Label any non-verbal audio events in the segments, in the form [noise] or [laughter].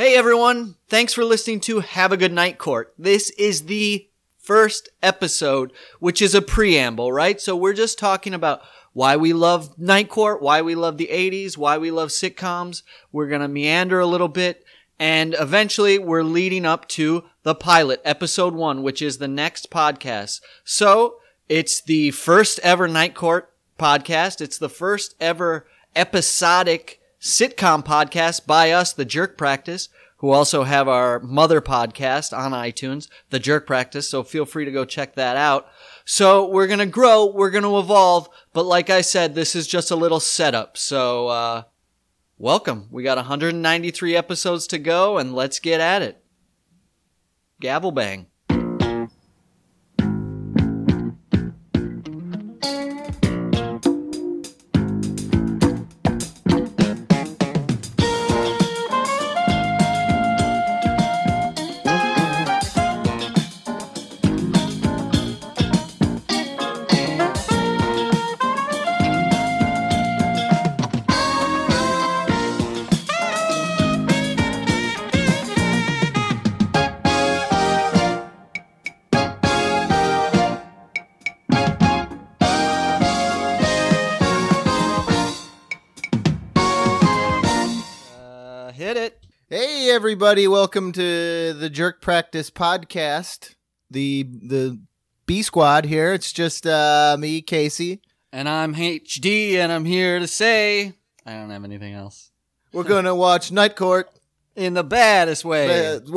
Hey everyone, thanks for listening to Have a Good Night Court. This is the first episode, which is a preamble, right? So we're just talking about why we love Night Court, why we love the 80s, why we love sitcoms. We're gonna meander a little bit, and eventually we're leading up to the pilot, episode one, which is the next podcast. So it's the first ever Night Court podcast. It's the first ever episodic sitcom podcast by us, The Jerk Practice, who also have our mother podcast on iTunes, The Jerk Practice. So feel free to go check that out. So we're going to grow, we're going to evolve. But like I said, this is just a little setup. So, uh, welcome. We got 193 episodes to go and let's get at it. Gavel bang. Everybody, welcome to the Jerk Practice podcast. The the B squad here. It's just uh me, Casey. And I'm HD and I'm here to say I don't have anything else. We're gonna watch Night Court. In the baddest way. [laughs]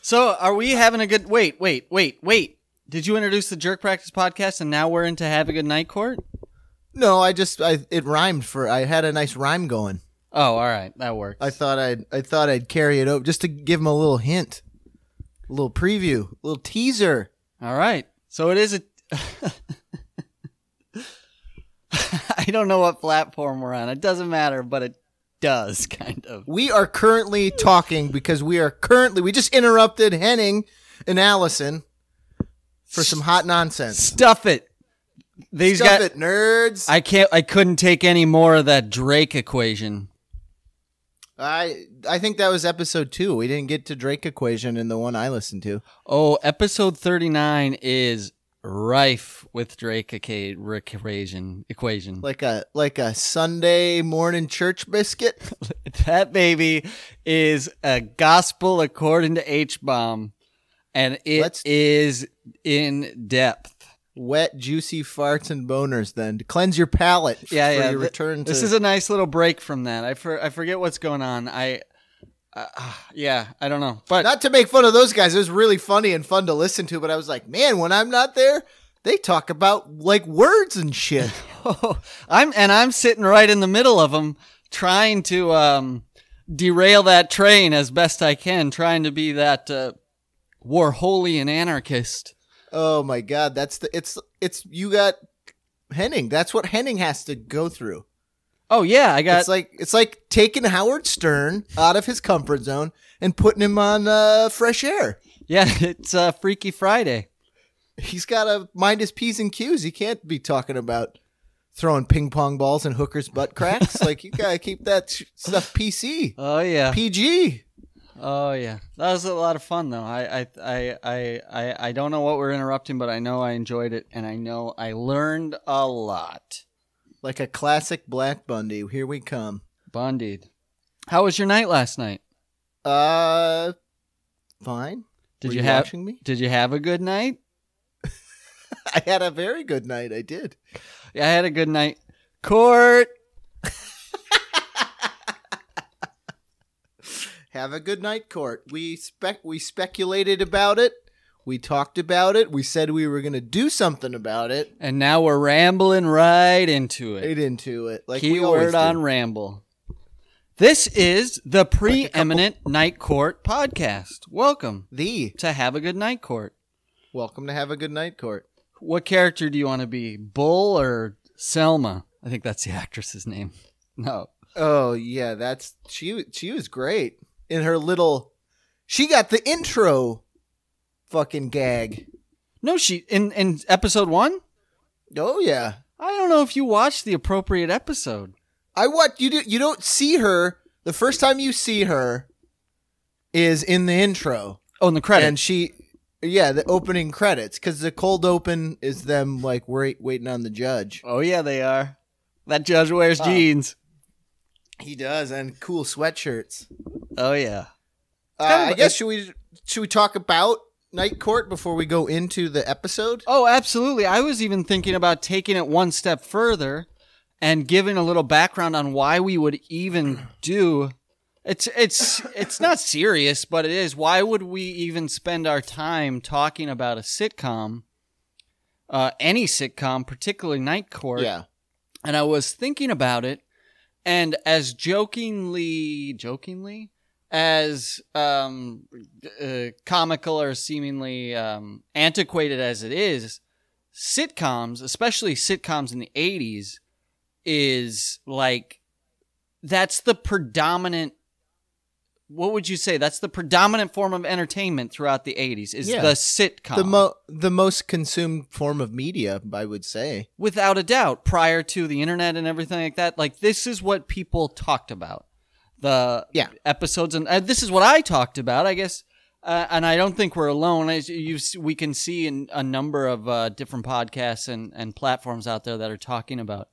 So, are we having a good? Wait, wait, wait, wait. Did you introduce the Jerk Practice podcast, and now we're into Have a Good Night Court? no, I just I it rhymed for I had a nice rhyme going. Oh, all right, that works. I thought I'd I thought I'd carry it over just to give him a little hint, a little preview, a little teaser. all right. So it is a. [laughs] I don't know what platform we're on. It doesn't matter, but it does [laughs] kind of. We are currently talking because we are currently we just interrupted Henning and Allison for some hot nonsense. Stuff it. These Stuff got. it, nerds. I can't. I couldn't take any more of that Drake equation. I I think that was episode two. We didn't get to Drake equation in the one I listened to. Oh, episode thirty nine is rife with Drake equation. Equation. Like a like a Sunday morning church biscuit. [laughs] That baby is a gospel according to H bomb, and it is Let's- in depth. Wet, juicy farts and boners. Then to cleanse your palate. Yeah, for yeah. Your return to This is a nice little break from that. I for, I forget what's going on. I, uh, [sighs] yeah, I don't know, but not to make fun of those guys. It was really funny and fun to listen to. But I was like, man, when I'm not there, they talk about like words and shit. [laughs] I'm and I'm sitting right in the middle of them, trying to um, derail that train as best I can, trying to be that uh, Warholian anarchist. Oh my god, that's the it's it's you got Henning. That's what Henning has to go through. Oh yeah, I got it's like it's like taking Howard Stern out of his comfort zone and putting him on uh, fresh air. yeah. [laughs] It's uh, Freaky Friday. He's got to mind his p's and q's. He can't be talking about throwing ping pong balls and hookers' butt cracks. [laughs] like you gotta keep that sh- stuff PC, Oh yeah. PG. Oh yeah, that was a lot of fun though. I I I I I, don't know what we're interrupting, but I know I enjoyed it, and I know I learned a lot. Like a classic Black Bundy. Here we come. Bundied. How was your night last night? Uh, fine. Did Were you, you have watching me? Did you have a good night? [laughs] I had a very good night. I did. Yeah, I had a good night. Court. [laughs] Have a good night, Court. We spec we speculated about it. We talked about it. We said we were gonna do something about it. And now we're rambling right into it. Right into it. Like Keyword on ramble. This is the preeminent night court podcast. Welcome the to Have a Good Night Court. welcome to have a good night, Court. What character do you want to be? Bull or Selma? I think that's the actress's name. [laughs] No. Oh yeah, that's she. She was great in her little. She got the intro, fucking gag. No, she in in episode 1? Oh yeah, I don't know if you watched the appropriate episode. I what you do. You don't see her the first time you see her is in the intro, Oh, in the credit. and she, yeah, the opening credits because the cold open is them like wait, waiting on the judge. oh yeah, they are. That judge wears Oh. jeans. He does, and cool sweatshirts. Oh yeah. Uh, of- I guess should we should we talk about Night Court before we go into the episode? Oh, absolutely. I was even thinking about taking it one step further and giving a little background on why we would even do it's it's [laughs] it's not serious, but it is. Why would we even spend our time talking about a sitcom? Uh, any sitcom, particularly Night Court. Yeah, And I was thinking about it, and as jokingly, jokingly, as um, uh, comical or seemingly um, antiquated as it is, sitcoms, especially sitcoms in the 80s, is like that's the predominant. What would you say? That's the predominant form of entertainment throughout the 80s is Yeah. the sitcom. the mo the most consumed form of media, I would say. without a doubt prior to the internet and everything like that like this is what people talked about the Yeah. episodes and uh, this is what i talked about i guess uh, and i don't think we're alone. As you we can see in a number of uh, different podcasts and, and platforms out there that are talking about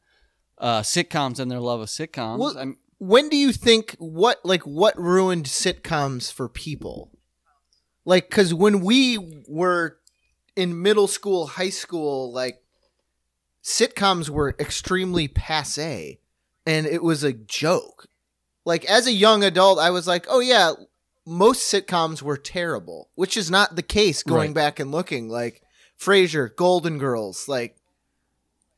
uh, sitcoms and their love of sitcoms. Well, when do you think what like what ruined sitcoms for people? Like because when we were in middle school high school like sitcoms were extremely passe and it was a joke like as a young adult i was like oh yeah most sitcoms were terrible which is not the case going Right. back and looking like frasier golden girls like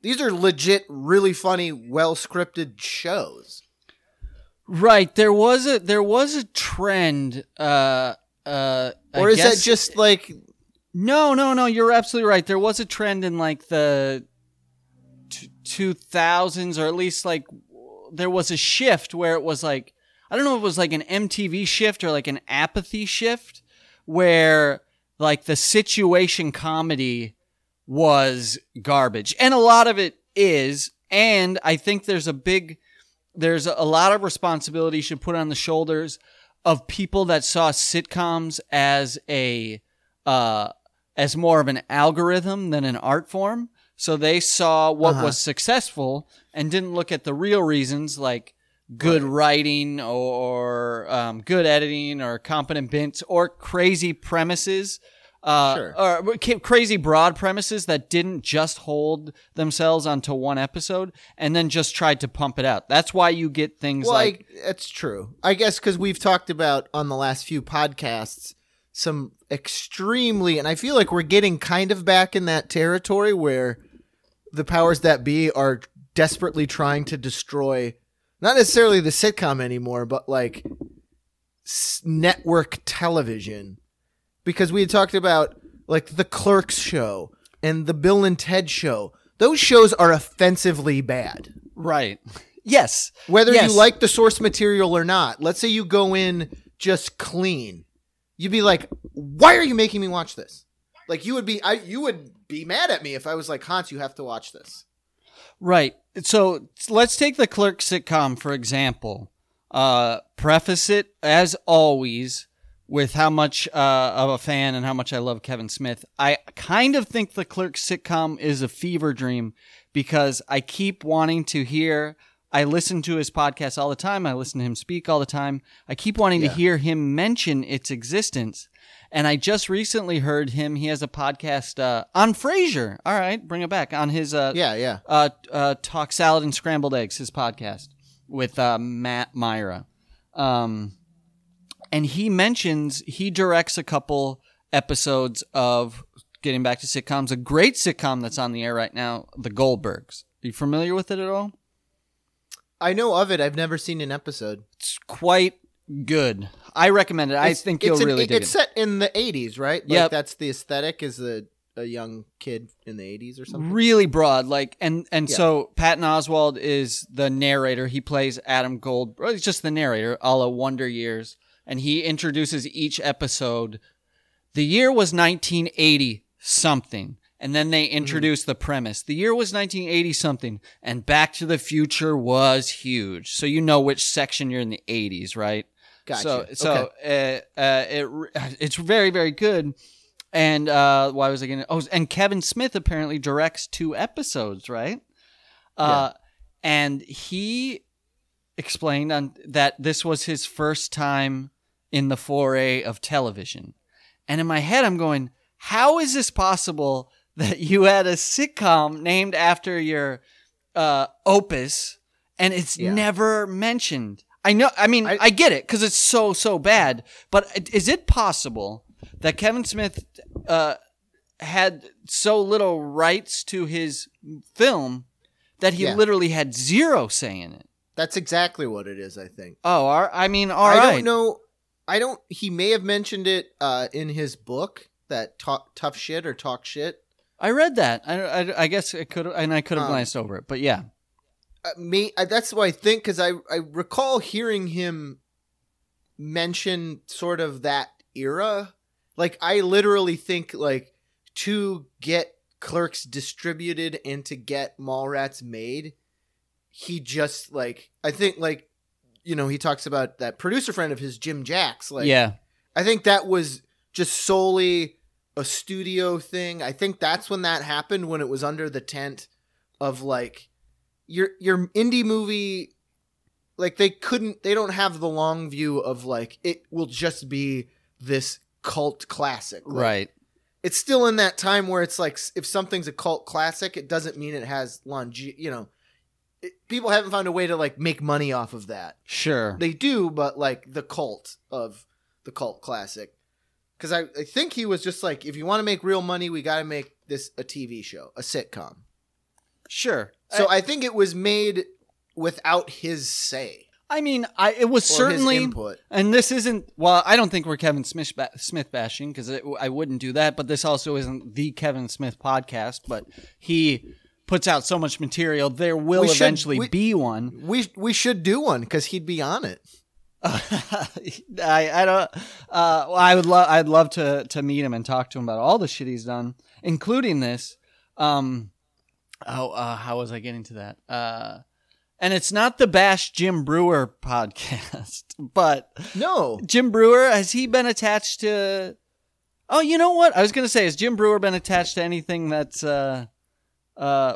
these are legit really funny well scripted shows right there was a there was a trend uh uh I or is that just like No, no, no. You're absolutely right. There was a trend in like the two thousands, or at least like there was a shift where it was like I don't know if it was like an MTV shift or like an apathy shift, where like the situation comedy was garbage, and a lot of it is. And I think there's a big, there's a lot of responsibility should put on the shoulders of people that saw sitcoms as a uh, as more of an algorithm than an art form. So they saw what Uh-huh. was successful and didn't look at the real reasons like good writing or um, good editing or competent bits or crazy premises. Uh, Sure. Or crazy broad premises that didn't just hold themselves onto one episode and then just tried to pump it out. That's why you get things well like I, that's true i guess because we've talked about on the last few podcasts some extremely and i feel like we're getting kind of back in that territory where the powers that be are desperately trying to destroy not necessarily the sitcom anymore but like s- network television because we had talked about like the clerks show and the bill and ted show those shows are offensively bad right. Yes. whether Yes. you like the source material or not. Let's say you go in just clean, you'd be like, "Why are you making me watch this?" Like you would be, I you would be mad at me if I was like, "Hans, you have to watch this." Right. So let's take the Clerk sitcom for example. Uh, preface it as always with how much uh, of a fan and how much I love Kevin Smith. I kind of think the Clerk sitcom is a fever dream because I keep wanting to hear. I listen to his podcast all the time. I listen to him speak all the time. I keep wanting Yeah. to hear him mention its existence. And I just recently heard him. He has a podcast uh, on Frasier. All right, bring it back on his uh, Yeah, yeah. uh, uh, Talk Salad and Scrambled Eggs, his podcast with uh, Matt Mira. Um, and he mentions he directs a couple episodes of getting back to sitcoms, a great sitcom that's on the air right now, The Goldbergs. Are you familiar with it at all? I know of it. I've never seen an episode. It's quite good. I recommend it. I think it's you'll an- really dig It's it. set in the '80s, right? Like Yep. that's the aesthetic. Is a a young kid in the '80s or something? really broad like and and Yeah. so patton oswalt is the narrator he plays adam gold he's just the narrator a la wonder years and he introduces each episode the year was 1980 something and then they mm-hmm. introduced the premise. The year was 1980 something, and Back to the Future was huge. So you know which section you're in the 80s, right? Gotcha. So, so uh, uh, it it's very very good. And uh, why was I going to? Oh, and Kevin Smith apparently directs two episodes, right? Uh, and he explained on that this was his first time in the foray of television. And in my head, I'm going, how is this possible that you had a sitcom named after your uh, opus and it's Yeah. never mentioned? I know, I mean, I, I- get it because it's so, so bad. But is it possible that Kevin Smith uh, had so little rights to his film that he Yeah. literally had zero say in it? That's exactly what it is. I think. Oh, I mean, all I right. don't know. I don't. He may have mentioned it uh, in his book that talk tough shit or talk shit. I read that. I, I, I guess it could, and I could have Um, glanced over it. But yeah, me. That's what I think because I I recall hearing him mention sort of that era. Like I literally think like to get clerks distributed and to get Mallrats made, he just like I think like you know he talks about that producer friend of his Jim Jacks like yeah, I think that was just solely a studio thing. I think that's when that happened when it was under the tent of like your your indie movie like they couldn't they don't have the long view of like it will just be this cult classic. Like, right. It's still in that time where it's like if something's a cult classic, it doesn't mean it has longe, you know. It, people haven't found a way to like make money off of that Sure. they do, but like the cult of the cult classic. Because I, I think he was just like, if you want to make real money, we got to make this a TV show, a sitcom. Sure. So I, I think it was made without his say I mean, I it was certainly, his input. and this isn't. Well, I don't think we're Kevin Smith ba- Smith bashing because I wouldn't do that. But this also isn't the Kevin Smith podcast. But he puts out so much material. There will We should- eventually we- be one. We we should do one because he'd be on it. [laughs] I I don't. Uh, well, I would love. I'd love to to meet him and talk to him about all the shit he's done, including this. Um, oh, uh, how was I getting to that? Uh, and it's not the Bash Jim Breuer podcast, [laughs] but No, Jim Breuer has he been attached to? Oh, you know what? I was gonna say, has Jim Breuer been attached to anything that's uh, uh,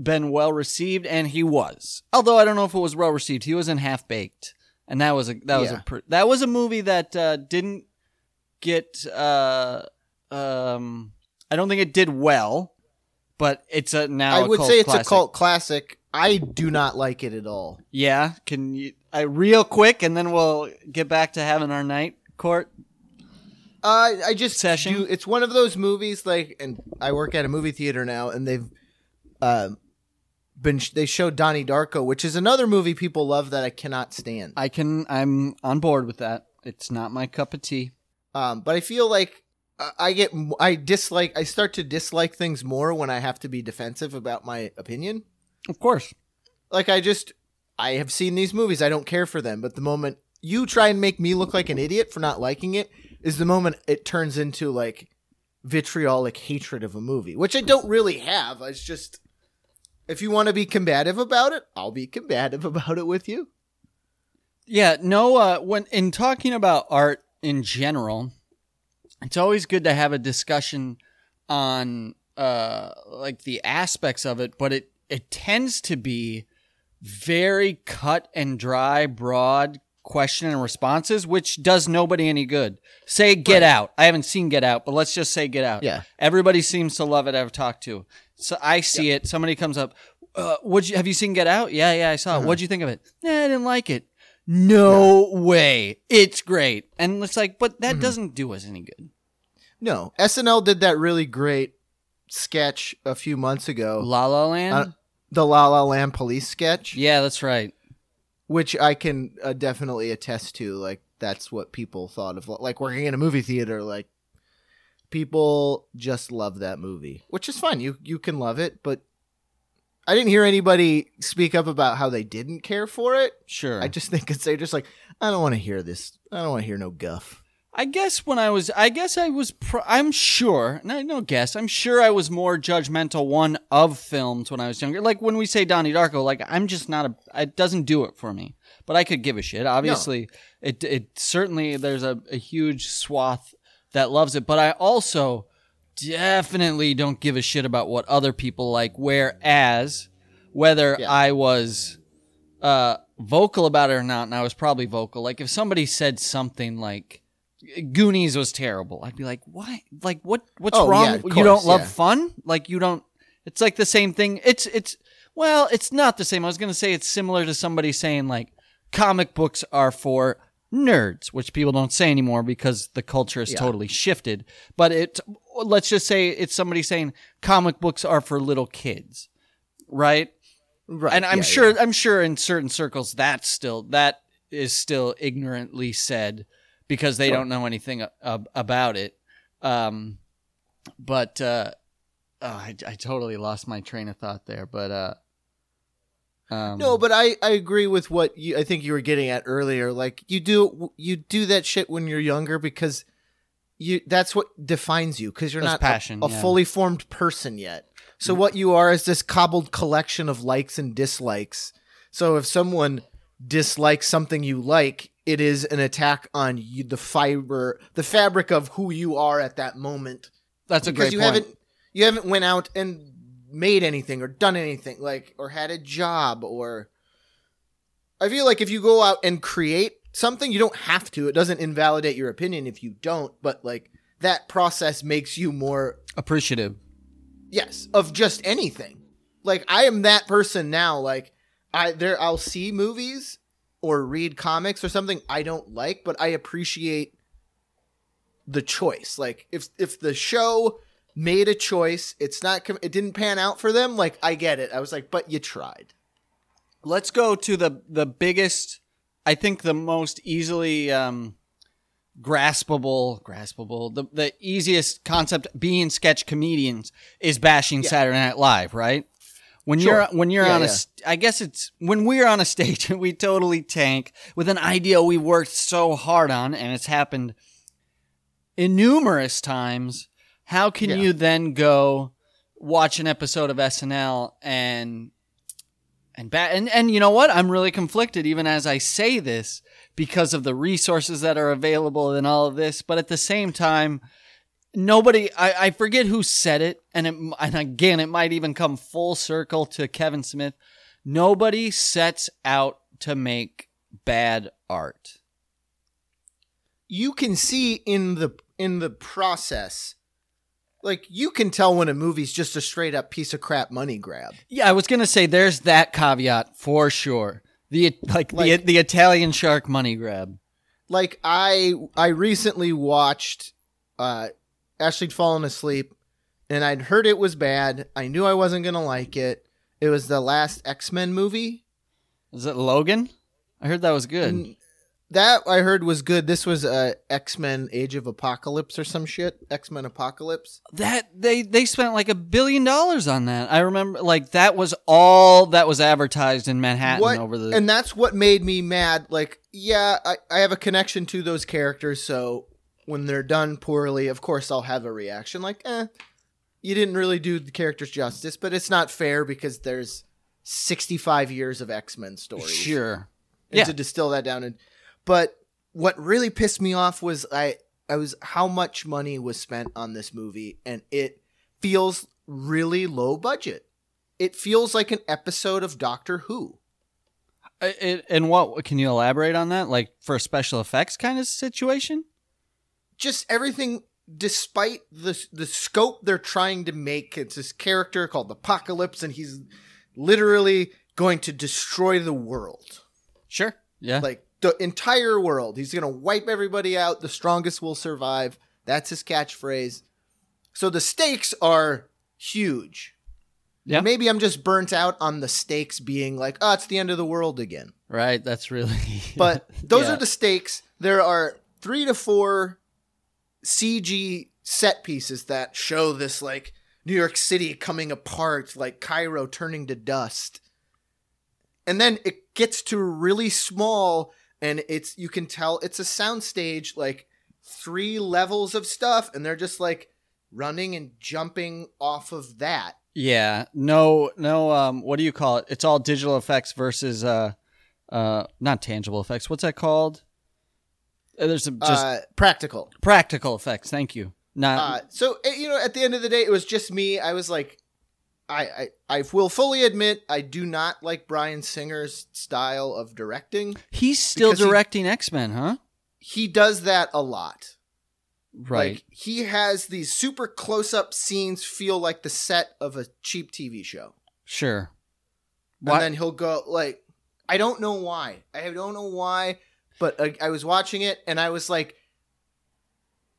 been well received? And he was, although I don't know if it was well received. He was in Half Baked, and that was a that was Yeah. a pr- that was a movie that uh, didn't get. Uh, um, I don't think it did well, but it's a now. I would say it's classic. a cult classic. I do not like it at all. Yeah, can you? I real quick, and then we'll get back to having our night court. Uh, I just Session? do- it's one of those movies like, and I work at a movie theater now, and they've uh, been they showed Donnie Darko, which is another movie people love that I cannot stand. I can. I'm on board with that. It's not my cup of tea. Um, but I feel like I- get I dislike I start to dislike things more when I have to be defensive about my opinion. Of course. Like I just I have seen these movies, I don't care for them, but the moment you try and make me look like an idiot for not liking it is the moment it turns into like vitriolic hatred of a movie, which I don't really have. It's just if you want to be combative about it, I'll be combative [laughs] about it with you. Yeah. No. Uh, when in talking about art in general, it's always good to have a discussion on uh like the aspects of it, but it it tends to be very cut and dry, broad question and responses, which does nobody any good. Say Get Right. Out. I haven't seen Get Out, but let's just say Get Out. Yeah. Everybody seems to love it. I've talked to. So I see it. Somebody comes up. Uh, would you have you seen Get Out? Yeah, yeah, I saw Uh-huh. it. What'd you think of it? Nah, I didn't like it. No way. It's great. And it's like, but Mm-hmm. that doesn't do us any good. No, SNL did that really great sketch a few months ago. La La Land. Uh, the La La Land police sketch, yeah, that's right. which I can uh, definitely attest to. Like that's what people thought of, like working in a movie theater. Like people just love that movie, which is fine. You you can love it, but I didn't hear anybody speak up about how they didn't care for it. Sure. I just think it's they're just like I don't want to hear this. I don't want to hear no guff. I guess when I was, I guess I was, pr- I'm sure, no, no guess, I'm sure I was more judgmental one of films when I was younger. Like when we say Donnie Darko, like I'm just not a, it doesn't do it for me. But I could give a shit. Obviously, it it certainly there's a, a huge swath that loves it, but I also definitely don't give a shit about what other people like. Whereas, whether Yeah. I was uh, vocal about it or not, and I was probably vocal. Like if somebody said something like Goonies was terrible, I'd be like, "What? Like what? What's Oh, wrong? yeah, of you don't love yeah. fun? Like you don't? It's like the same thing. It's it's well, it's not the same. I was gonna say it's similar to somebody saying like comic books are for nerds, which people don't say anymore because the culture has Yeah. totally shifted. But it let's just say it's somebody saying comic books are for little kids, right? Right. and I'm yeah, sure yeah. I'm sure in certain circles that's still that is still ignorantly said because they Sure. don't know anything about it. Um, but uh, oh, I, I totally lost my train of thought there. But uh, um, No, but I, I agree with what you I think you were getting at earlier. Like you do you do that shit when you're younger because you that's what defines you because you're not passion, a, a yeah. fully formed person yet. So mm. what you are is this cobbled collection of likes and dislikes. So if someone dislikes something you like, it is an attack on you, the fiber, the fabric of who you are at that moment that's a because great you point. haven't you haven't went out and made anything or done anything like or had a job or I feel like if you go out and create something you don't have to it doesn't invalidate your opinion if you don't but like that process makes you more Appreciative. yes of just anything like I am that person now like I there I'll see movies or read comics or something I don't like but I appreciate the choice. Like if if the show made a choice, it's not com- it didn't pan out for them, like I get it. I was like, but you tried. Let's go to the the biggest, I think the most easily um, graspable, graspable, the the easiest concept being sketch comedians is bashing Yeah. Saturday Night Live, right? When Sure. you're when you're Yeah, on a, yeah. I guess it's when we're on a stage and [laughs] we totally tank with an idea we worked so hard on, and it's happened innumerous times. How can you then go watch an episode of SNL and and bad and and you know what? I'm really conflicted even as I say this because of the resources that are available and all of this. But at the same time, nobody. I, I forget who said it, and it, and again, it might even come full circle to Kevin Smith. Nobody sets out to make bad art. You can see in the in the process like you can tell when a movie's just a straight up piece of crap money grab. Yeah, I was gonna say there's that caveat for sure. The like, the Like- the Italian shark money grab. Like I I recently watched uh Ashley'd fallen asleep and I'd heard it was bad. I knew I wasn't going to like it. It was the last X-Men movie. Is it Logan? I heard that was good. And that I heard was good. This was uh, X Men Age of Apocalypse or some shit. X Men Apocalypse. that they they spent like a billion dollars on that. I remember like that was all that was advertised in Manhattan What? over the And that's what made me mad. Like, yeah, I, I have a connection to those characters, so when they're done poorly, of course I'll have a reaction. Like, eh, you didn't really do the characters justice, but it's not fair because there's 65 years of X Men stories. sure. and Yeah. to distill that down and but what really pissed me off was i i was how much money was spent on this movie and it feels really low budget it feels like an episode of doctor who it- and what can you elaborate on that? Like for a special effects kind of situation? just everything despite the the scope they're trying to make it's this character called apocalypse and he's literally going to destroy the world Sure. Yeah. like the entire world. He's gonna wipe everybody out. The strongest will survive. That's his catchphrase. So the stakes are huge. Yeah. Maybe I'm just burnt out on the stakes being like, oh, it's the end of the world again. right. That's really. [laughs] But those Yeah. are the stakes. There are three to four CG set pieces that show this like New York City coming apart, like Cairo turning to dust. And then it gets to really small and it's you can tell it's a soundstage like three levels of stuff, and they're just like running and jumping off of that. Yeah, no, no. Um, what do you call it? It's all digital effects versus uh, uh, not tangible effects. What's that called? Uh, There's some just uh, practical. practical effects. Thank you. Not Uh, so eh, you know, at the end of the day, it was just me. I was like, I, I, I will fully admit I do not like Bryan Singer's style of directing. he's still directing X Men, huh? He does that a lot. Right. Like he has these super close up scenes feel like the set of a cheap TV show. sure. Why- And then he'll go like I don't know why. I don't know why, but I, I was watching it and I was like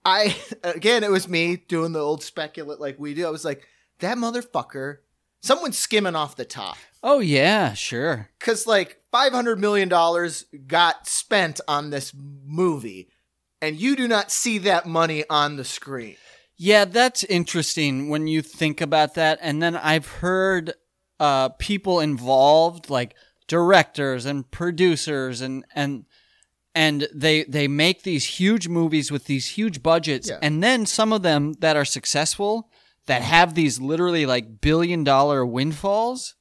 I [laughs] again it was me doing the old speculate like we do. I was like that motherfucker someone's skimming off the top oh yeah, sure. cuz like 500 million dollars got spent on this movie and you do not see that money on the screen. Yeah, that's interesting when you think about that. And then I've heard uh, people involved, like directors and producers, and and and they they make these huge movies with these huge budgets, Yeah. and then some of them that are successful that have these literally like billion dollar windfalls.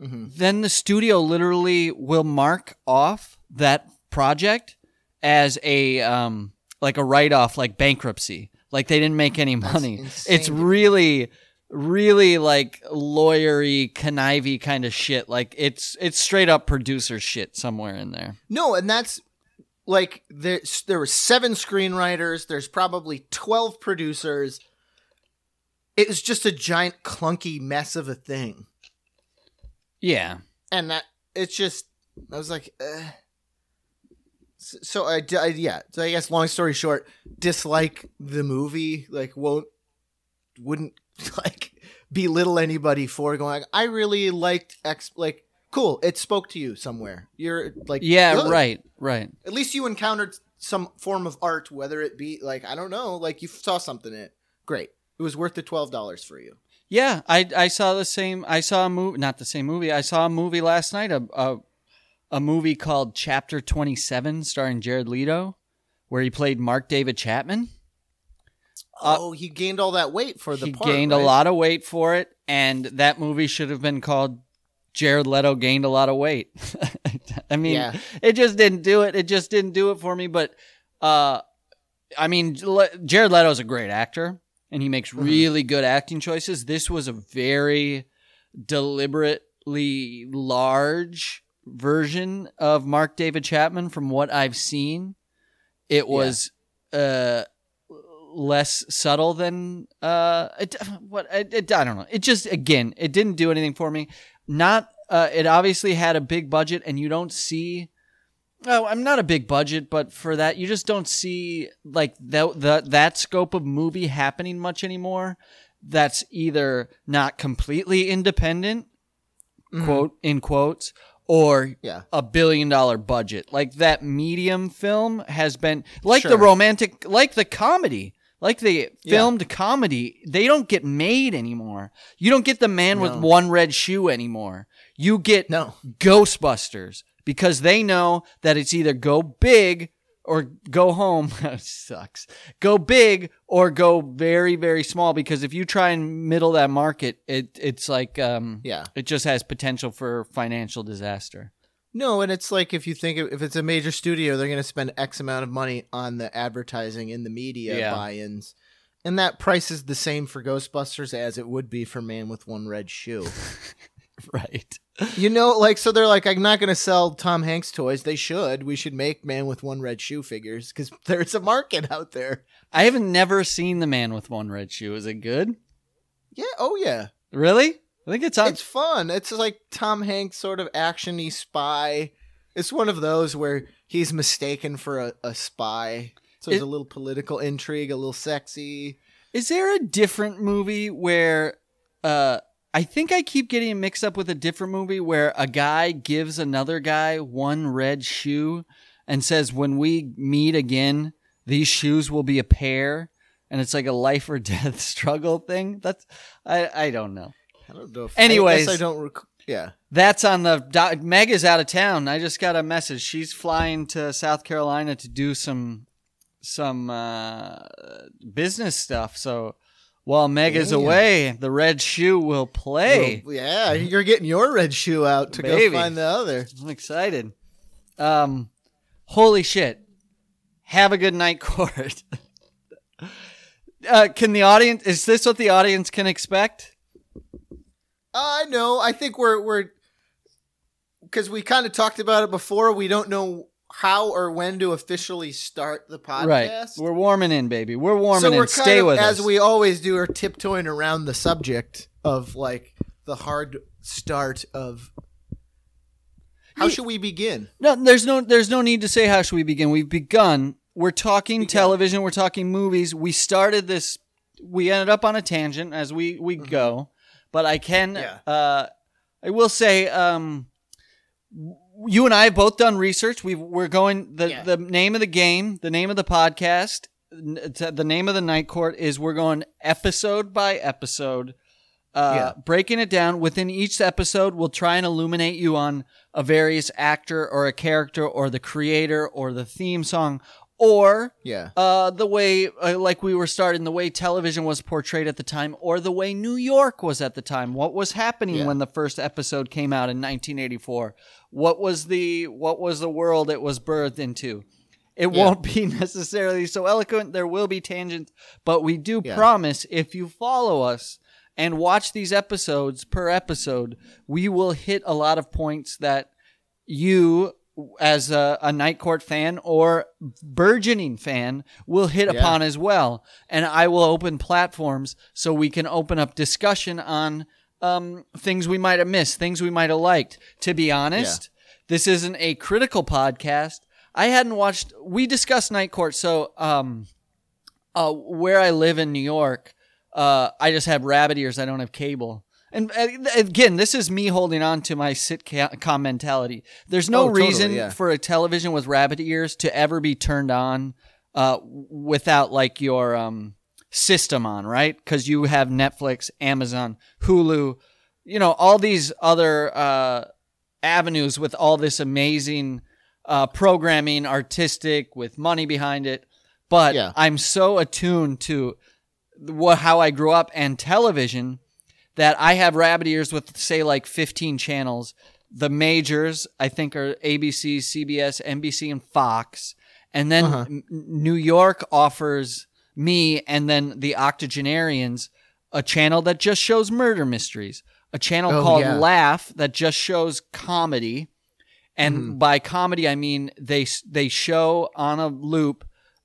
Mhm. Then the studio literally will mark off that project as a um like a write off, like bankruptcy. Like they didn't make any money. It's really, really like lawyery, connivey kind of shit. Like it's it's straight up producer shit somewhere in there. No, and that's like there there were seven screenwriters, there's probably 12 producers. It was just a giant clunky mess of a thing. Yeah. And that it's just I was like uh. so, I, I yeah, so I guess long story short, dislike the movie, like won't wouldn't [laughs] like belittle anybody for going like I really liked X like cool, it spoke to you somewhere. You're like Yeah. good Right. Right. at least you encountered some form of art, whether it be like I don't know, like you saw something in it. Great, it was worth the twelve dollars for you. Yeah, I I saw the same. I saw a movie, not the same movie. I saw a movie last night. A a, a movie called Chapter Twenty Seven, starring Jared Leto, where he played Mark David Chapman. Uh, oh, he gained all that weight for the he part, gained a lot of weight for it, and that movie should have been called Jared Leto gained a lot of weight. [laughs] I mean, Yeah. it just didn't do it. It just didn't do it for me. But uh, I mean, Jared is a great actor, and he makes Mm-hmm. really good acting choices. This was a very deliberately large version of Mark David Chapman from what I've seen. It was uh less subtle than uh it, what it, it, I don't know. It just again, it didn't do anything for me. Not uh it obviously had a big budget and you don't see Oh, I'm not a big budget, but for that you just don't see like that that that scope of movie happening much anymore. That's either not completely independent, mm-hmm. quote in quotes, or Yeah. a billion dollar budget. Like that medium film has been like the romantic, like the comedy, like the filmed comedy. They don't get made anymore. You don't get the man with one red shoe anymore. You get No. Ghostbusters because they know that it's either go big or go home. [laughs] sucks. Go big or go very very small because if you try and middle that market, it it's like um Yeah. it just has potential for financial disaster. No, and it's like if you think if it's a major studio, they're going to spend X amount of money on the advertising in the media Yeah. buy-ins, and that price is the same for Ghostbusters as it would be for Man with One Red Shoe. [laughs] [laughs] Right. you know, like so they're like, I'm not going to sell Tom Hanks toys. They should. We should make Man with One Red Shoe figures because [laughs] there's a market out there. I have never seen The Man with One Red Shoe. Is it good? Yeah. Oh yeah. Really? I think it's on. It's fun. It's like Tom Hanks sort of actiony spy. It's one of those where he's mistaken for a, a spy. So there's It- a little political intrigue, a little sexy. Is there a different movie where uh I think I keep getting mixed up with a different movie where a guy gives another guy one red shoe and says when we meet again these shoes will be a pair and it's like a life or [laughs] death struggle thing. That's I I don't know. I don't know. If, Anyways. I, guess I don't. Rec- yeah. That's on the Meg is out of town. I just got a message. She's flying to South Carolina to do some some uh, business stuff. So while Meg is away, the red shoe will play. Well, yeah, you're getting your red shoe out to Baby. go find the other. I'm excited. Um, holy shit! Have a good night, [laughs] court. uh, can the audience? Is this what the audience can expect? I know. I think we're we're because we kind of talked about it before. We don't know how or when to officially start the podcast. Right. We're warming in, baby. We're warming so we're in. Stay of, with as us. we always do, We're tiptoeing around the subject of like the hard start of. How should we begin? No, there's no there's no need to say how should we begin. We've begun. We're talking television, we're talking movies. We started this we ended up on a tangent as we we go. But I can Yeah. uh I will say um you and I have both done research. We've we're going the Yeah. the name of the game, the name of the podcast, the name of the night court is we're going episode by episode uh, Yeah. breaking it down within each episode we'll try and illuminate you on a various actor or a character or the creator or the theme song or Yeah. uh, the way uh, like we were starting the way television was portrayed at the time or the way new york was at the time what was happening Yeah. when the first episode came out in 1984 what was the what was the world it was birthed into it Yeah. won't [laughs] be necessarily so eloquent there will be tangents but we do Yeah. promise if you follow us and watch these episodes per episode we will hit a lot of points that you as a, a night court fan or burgeoning fan will hit Yeah. upon as well. And i will open platforms so we can open up discussion on um, things we might have missed things we might have liked. To be honest this isn't a critical podcast. I hadn't watched we discussed night court so um, uh, where i live in new york uh, i just have rabbit ears. I don't have cable and uh, again, this is me holding on to my sitcom mentality. There's no Oh, totally, reason yeah. for a television with rabbit ears to ever be turned on uh, without like your um, system on, right? Because you have Netflix, Amazon, Hulu, you know, all these other uh, avenues with all this amazing uh, programming, artistic, with money behind it. But Yeah. I'm so attuned to what how I grew up and television that I have rabbit ears with say like 15 channels. The majors I think are ABC, CBS, NBC, and Fox, and then Uh-huh. New York offers me and then the octogenarians a channel that just shows murder mysteries, a channel Oh, called yeah. Laugh that just shows comedy. And Mm-hmm. by comedy, I mean they they show on a loop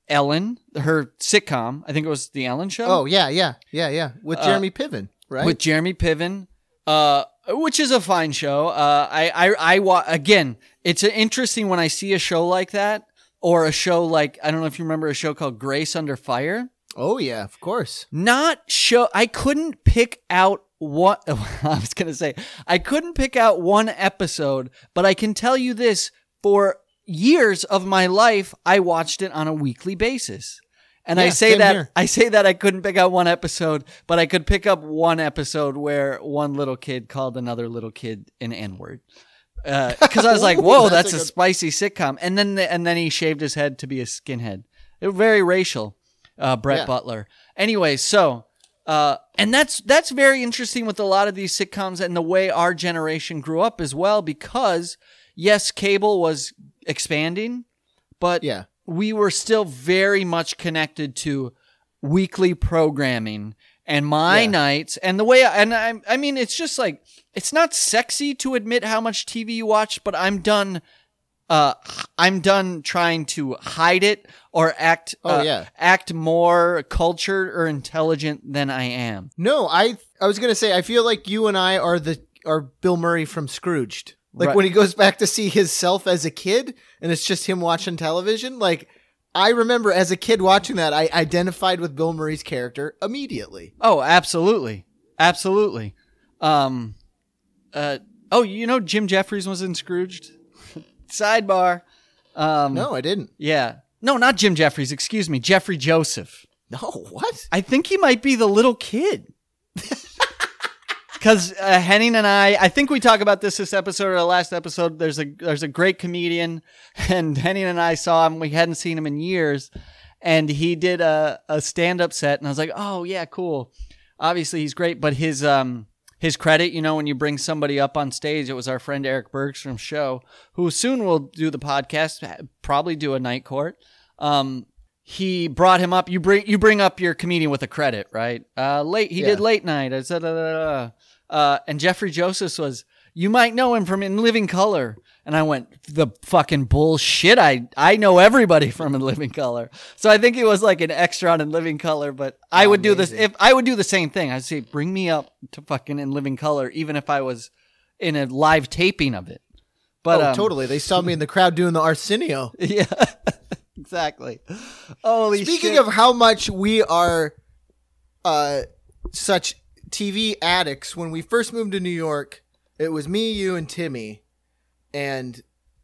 Ellen, her sitcom. I think it was the Ellen Show Oh yeah, yeah, yeah, yeah. With Uh, Jeremy Piven, right? with Jeremy Piven, uh, which is a fine show. Uh, I, I, I, wa- again, it's interesting when I see a show like that or a show like I don't know if you remember a show called Grace Under Fire. oh yeah, of course. Not show. I couldn't pick out what [laughs] I was gonna say. I couldn't pick out one episode, but I can tell you this: for years of my life, I watched it on a weekly basis. And I say that here. I say that I couldn't pick out one episode, but I could pick up one episode where one little kid called another little kid an N word. Because I was like, [laughs] "Whoa, that's that's, a a, good- spicy sitcom," and then the, and then he shaved his head to be a skinhead. It very racial, uh, Brett Yeah. Butler. Anyway, so uh, and that's that's very interesting with a lot of these sitcoms and the way our generation grew up as well. Because yes, cable was expanding, but Yeah. We were still very much connected to weekly programming and my Yeah. nights and the way and I I mean it's just like it's not sexy to admit how much TV you watch but I'm done uh I'm done trying to hide it or act Oh, uh, yeah. act more cultured or intelligent than I am. No, I I was gonna say I feel like you and I are the are Bill Murray from Scrooged. Like Right. when he goes back to see his self as a kid, and it's just him watching television. Like I remember as a kid watching that, I identified with Bill Murray's character immediately. Oh, absolutely. Absolutely. Um uh oh, you know Jim Jefferies was in Scrooged? [laughs] Sidebar. Um No, I didn't. Yeah. No, not Jim Jefferies, excuse me. Jeffrey Joseph. No, what? I think he might be the little kid. [laughs] Because uh, Henning and I, I think we talk about this this episode or the last episode. There's a there's a great comedian, [laughs] and Henning and I saw him. We hadn't seen him in years, and he did a, a stand up set, and I was like, oh yeah, cool. Obviously, he's great, but his um his credit, you know, when you bring somebody up on stage, it was our friend Eric Bergstrom's show, who soon will do the podcast, probably do a night court. Um, he brought him up. You bring you bring up your comedian with a credit, right? Uh, late he Yeah. did late night. I said, uh, uh, and Jeffrey Joseph was. You might know him from In Living Color, and I went the fucking bullshit. I I know everybody [laughs] from In Living Color, so I think it was like an extra on In Living Color. But I would do this if I would do the same thing. I'd say, bring me up to fucking In Living Color, even if I was in a live taping of it. But oh, um, totally. They saw me in the crowd doing the Arsenio. [laughs] yeah, [laughs] exactly. Holy Speaking shit. of how much we are uh, such TV addicts, when we first moved to New York, it was me, you, and Timmy. And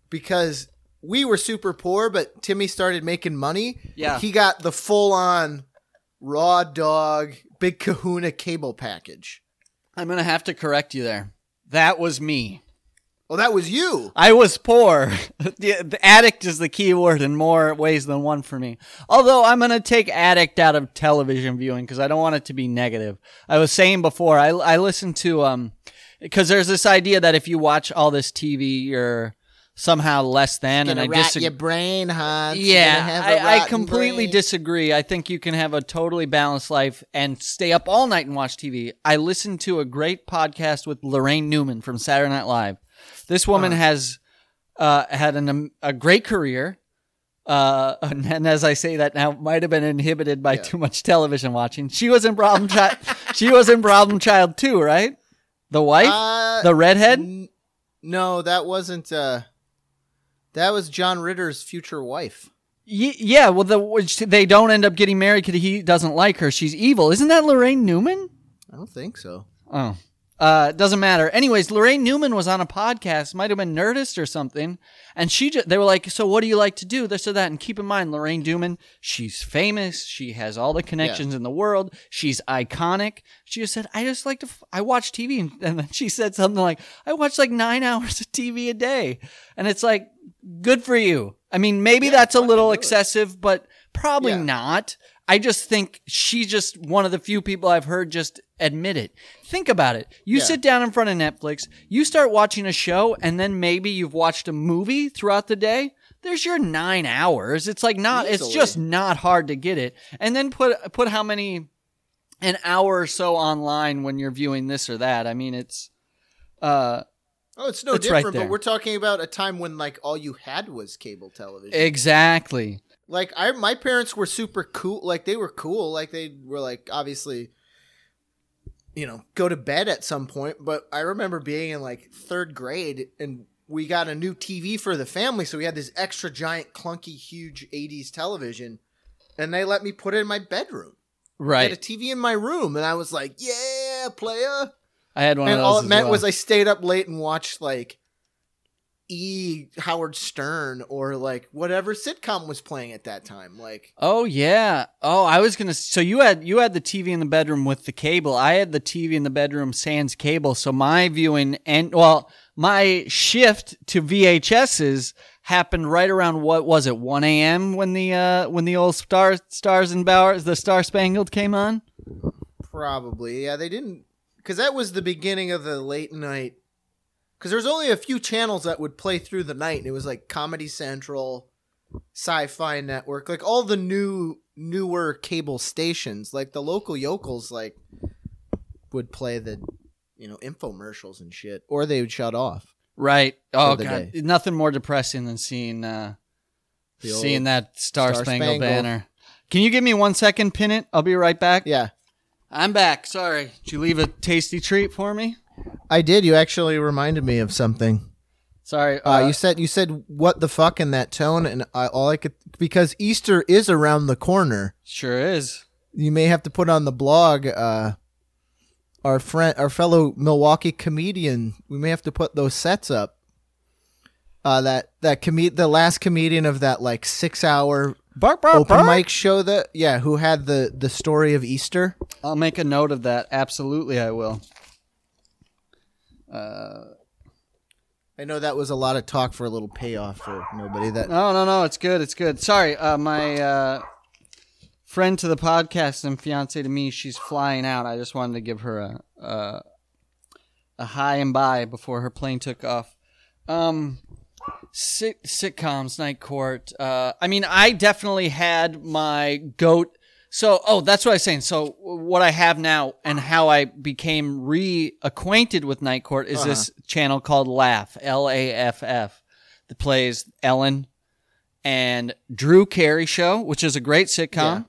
because we were super poor, but Timmy started making money, Yeah. he got the full on raw dog, big kahuna cable package. I'm gonna have to correct you there. That was me. Oh, that was you. I was poor. [laughs] the, the addict is the key word in more ways than one for me. Although I'm going to take addict out of television viewing because I don't want it to be negative. I was saying before, I, I listened to, um, because there's this idea that if you watch all this TV, you're somehow less than, and I disagree. your brain, huh? Yeah, I, I, completely brain. disagree. I think you can have a totally balanced life and stay up all night and watch TV. I listened to a great podcast with Laraine Newman from Saturday Night Live. This woman has uh, had an, um, a great career. Uh, and, [laughs] and as I say that now, might have been inhibited by Yeah. too much television watching. She was in Problem Child. [laughs] she was in Problem Child too, right? The wife, Uh, the redhead. N- no, that wasn't. Uh, that was John Ritter's future wife. Ye- yeah, well, the which they don't end up getting married because he doesn't like her. She's evil. Isn't that Laraine Newman? I don't think so. Oh, uh, doesn't matter. Anyways, Laraine Newman was on a podcast, might have been Nerdist or something, and she just, they were like, "So what do you like to do?" This or that. And keep in mind, Laraine Newman, she's famous. She has all the connections in the world. She's iconic. She just said, "I just like to. F- I watch TV," and, and then she said something like, "I watch like nine [laughs] hours of TV a day," and it's like, good for you. I mean, maybe that's a little excessive, but probably Yeah. not. I just think she's just one of the few people I've heard just admit it. Think about it. You Yeah. sit down in front of Netflix, you start watching a show, and then maybe you've watched a movie throughout the day. There's your nine hours. It's like not. It's just not hard to get it. And then put put how many an hour or so online when you're viewing this or that. I mean, it's uh Oh, it's no It's different. there. but we're talking about a time when like all you had was cable television. exactly. Like I, my parents were super cool. Like they were cool. Like they were like obviously, you know, go to bed at some point. But I remember being in like third grade and we got a new TV for the family, so we had this extra giant, clunky, huge '80s television, and they let me put it in my bedroom. Right. I had a TV in my room, and I was like, "Yeah, playa." I had one and of those. all it meant well. was I stayed up late and watched like E Howard Stern or like whatever sitcom was playing at that time. Like Oh yeah. Oh, I was gonna. So you had you had the TV in the bedroom with the cable. I had the TV in the bedroom sans cable. So my viewing and well, my shift to VHSs happened right around what was it 1 a.m. when the uh when the old star stars and bowers the Star Spangled came on. probably, yeah, they didn't because that was the beginning of the late night. Because there was only a few channels that would play through the night, and it was like Comedy Central, Sci-Fi Network, like all the new newer cable stations. Like the local yokels, like would play the you know infomercials and shit, or they would shut off. Right. Oh god, day. nothing more depressing than seeing uh seeing that Star, Star Spangled, Spangled. Banner. Can you give me one second, pin it? I'll be right back. Yeah. I'm back. Sorry. Did you leave a tasty treat for me? I did. You actually reminded me of something. Sorry. Uh, you said you said what the fuck in that tone, and I, all I could because Easter is around the corner. sure is. You may have to put on the blog. Uh, our friend, our fellow Milwaukee comedian, we may have to put those sets up. Uh, that that comed the last comedian of that like six hour Bark, bark, open mic show that yeah, who had the the story of Easter. I'll make a note of that. Absolutely, I will. Uh, I know that was a lot of talk for a little payoff for nobody. That no, no, no. It's good. It's good. Sorry. Uh, my uh, friend to the podcast and fiance to me. She's flying out. I just wanted to give her a a, a hi and bye before her plane took off. Um, sit, sitcoms, Night Court. Uh, I mean, I definitely had my goat. So, oh, that's what I was saying. So, what I have now and how I became reacquainted with Night Court is this channel called Laugh, L A F F, that plays Ellen and Drew Carey Show, which is a great sitcom.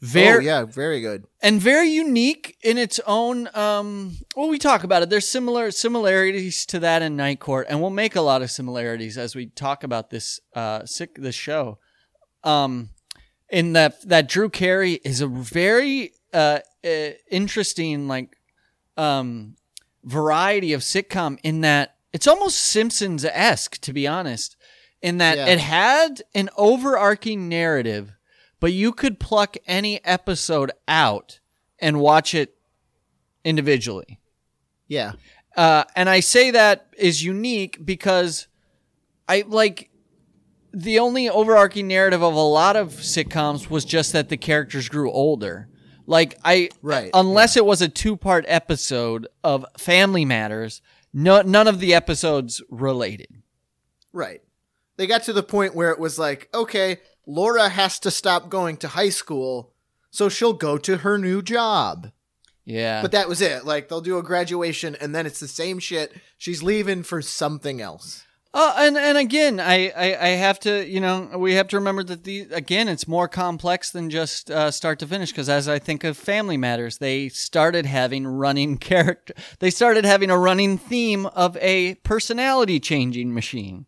Very, oh yeah, very good. and very unique in its own um well we talk about it there's similar similarities to that in night court and we'll make a lot of similarities as we talk about this uh sick this show um in that that drew carey is a very uh, uh interesting like um variety of sitcom in that it's almost simpsons-esque to be honest in that Yeah. it had an overarching narrative but you could pluck any episode out and watch it individually. Yeah. Uh, and I say that is unique because I like the only overarching narrative of a lot of sitcoms was just that the characters grew older. Like I, Right, Unless it was a two-part episode of Family Matters, no, none of the episodes related. Right. They got to the point where it was like, okay, Laura has to stop going to high school, so she'll go to her new job. Yeah, But that was it. Like they'll do a graduation and then it's the same shit. She's leaving for something else. Uh, and and again, I, I, I have to you know we have to remember that the again it's more complex than just uh, start to finish because as I think of Family Matters, they started having running [laughs] character. They started having a running theme of a personality changing machine.